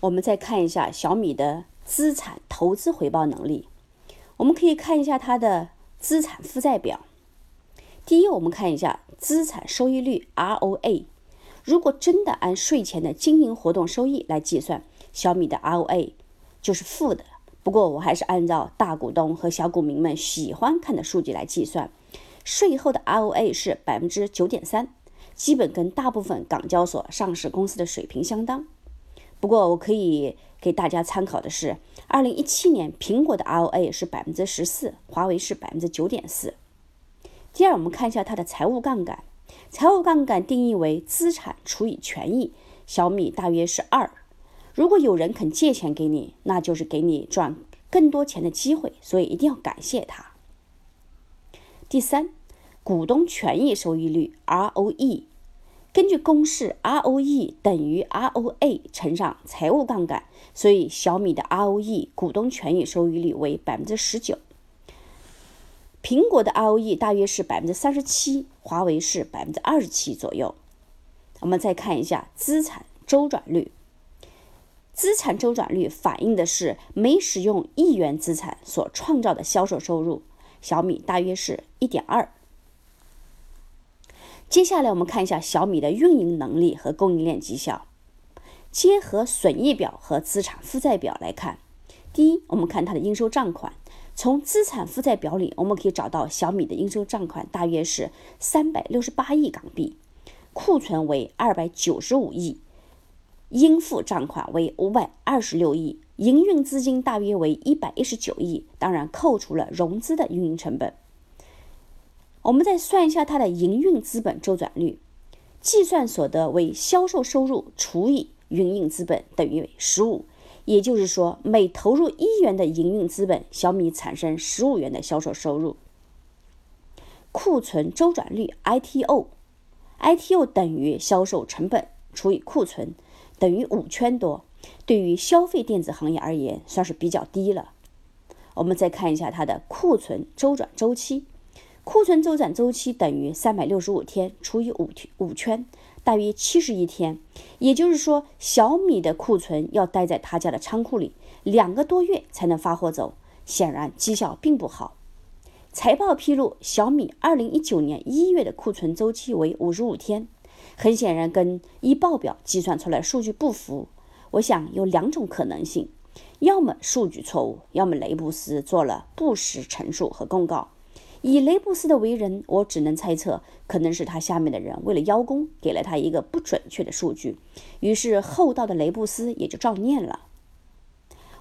我们再看一下小米的资产投资回报能力。我们可以看一下它的资产负债表。第一，我们看一下资产收益率 ROA。如果真的按税前的经营活动收益来计算，小米的 ROA 就是负的。不过，我还是按照大股东和小股民们喜欢看的数据来计算，税后的 ROA 是百分之九点三，基本跟大部分港交所上市公司的水平相当。不过，我可以给大家参考的是，二零一七年苹果的 ROA 是百分之十四，华为是百分之九点四。第二，我们看一下它的财务杠杆，财务杠杆定义为资产除以权益，小米大约是二。如果有人肯借钱给你，那就是给你赚更多钱的机会，所以一定要感谢他。第三，股东权益收益率 ROE，根据公式 ROE 等于 ROA 乘上财务杠杆，所以小米的 ROE 股东权益收益率为百分之十九。苹果的 ROE 大约是百分之三十七，华为是百分之二十七左右。我们再看一下资产周转率。资产周转率反映的是每使用一元资产所创造的销售收入，小米大约是一点二。接下来我们看一下小米的运营能力和供应链绩效，结合损益表和资产负债表来看。第一，我们看它的应收账款，从资产负债表里我们可以找到小米的应收账款大约是三百六十八亿港币，库存为二百九十五亿。应付账款为五百二十六亿，营运资金大约为一百一十九亿，当然扣除了融资的运营成本。我们再算一下它的营运资本周转率，计算所得为销售收入除以营运资本等于十五，也就是说每投入一元的营运资本，小米产生十五元的销售收入。库存周转率 ITO，ITO 等于销售成本除以库存。等于五圈多，对于消费电子行业而言算是比较低了。我们再看一下它的库存周转周期，库存周转周期等于三百六十五天除以五天五圈，大约七十一天。也就是说，小米的库存要待在他家的仓库里两个多月才能发货走，显然绩效并不好。财报披露，小米二零一九年一月的库存周期为五十五天。很显然，跟一报表计算出来数据不符。我想有两种可能性：要么数据错误，要么雷布斯做了不实陈述和公告。以雷布斯的为人，我只能猜测，可能是他下面的人为了邀功，给了他一个不准确的数据，于是厚道的雷布斯也就照念了。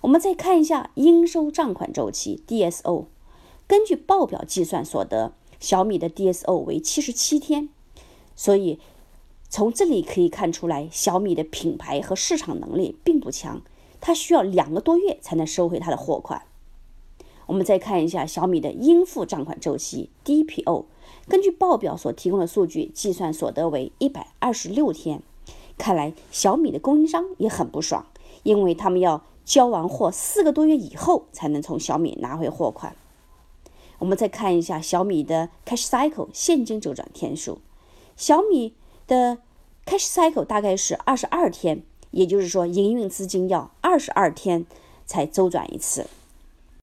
我们再看一下应收账款周期 （DSO），根据报表计算所得，小米的 DSO 为七十七天，所以。从这里可以看出来，小米的品牌和市场能力并不强，它需要两个多月才能收回它的货款。我们再看一下小米的应付账款周期 （DPO），根据报表所提供的数据计算所得为一百二十六天。看来小米的供应商也很不爽，因为他们要交完货四个多月以后才能从小米拿回货款。我们再看一下小米的 Cash Cycle 现金周转天数，小米。的 cash cycle 大概是二十二天，也就是说营运资金要二十二天才周转一次。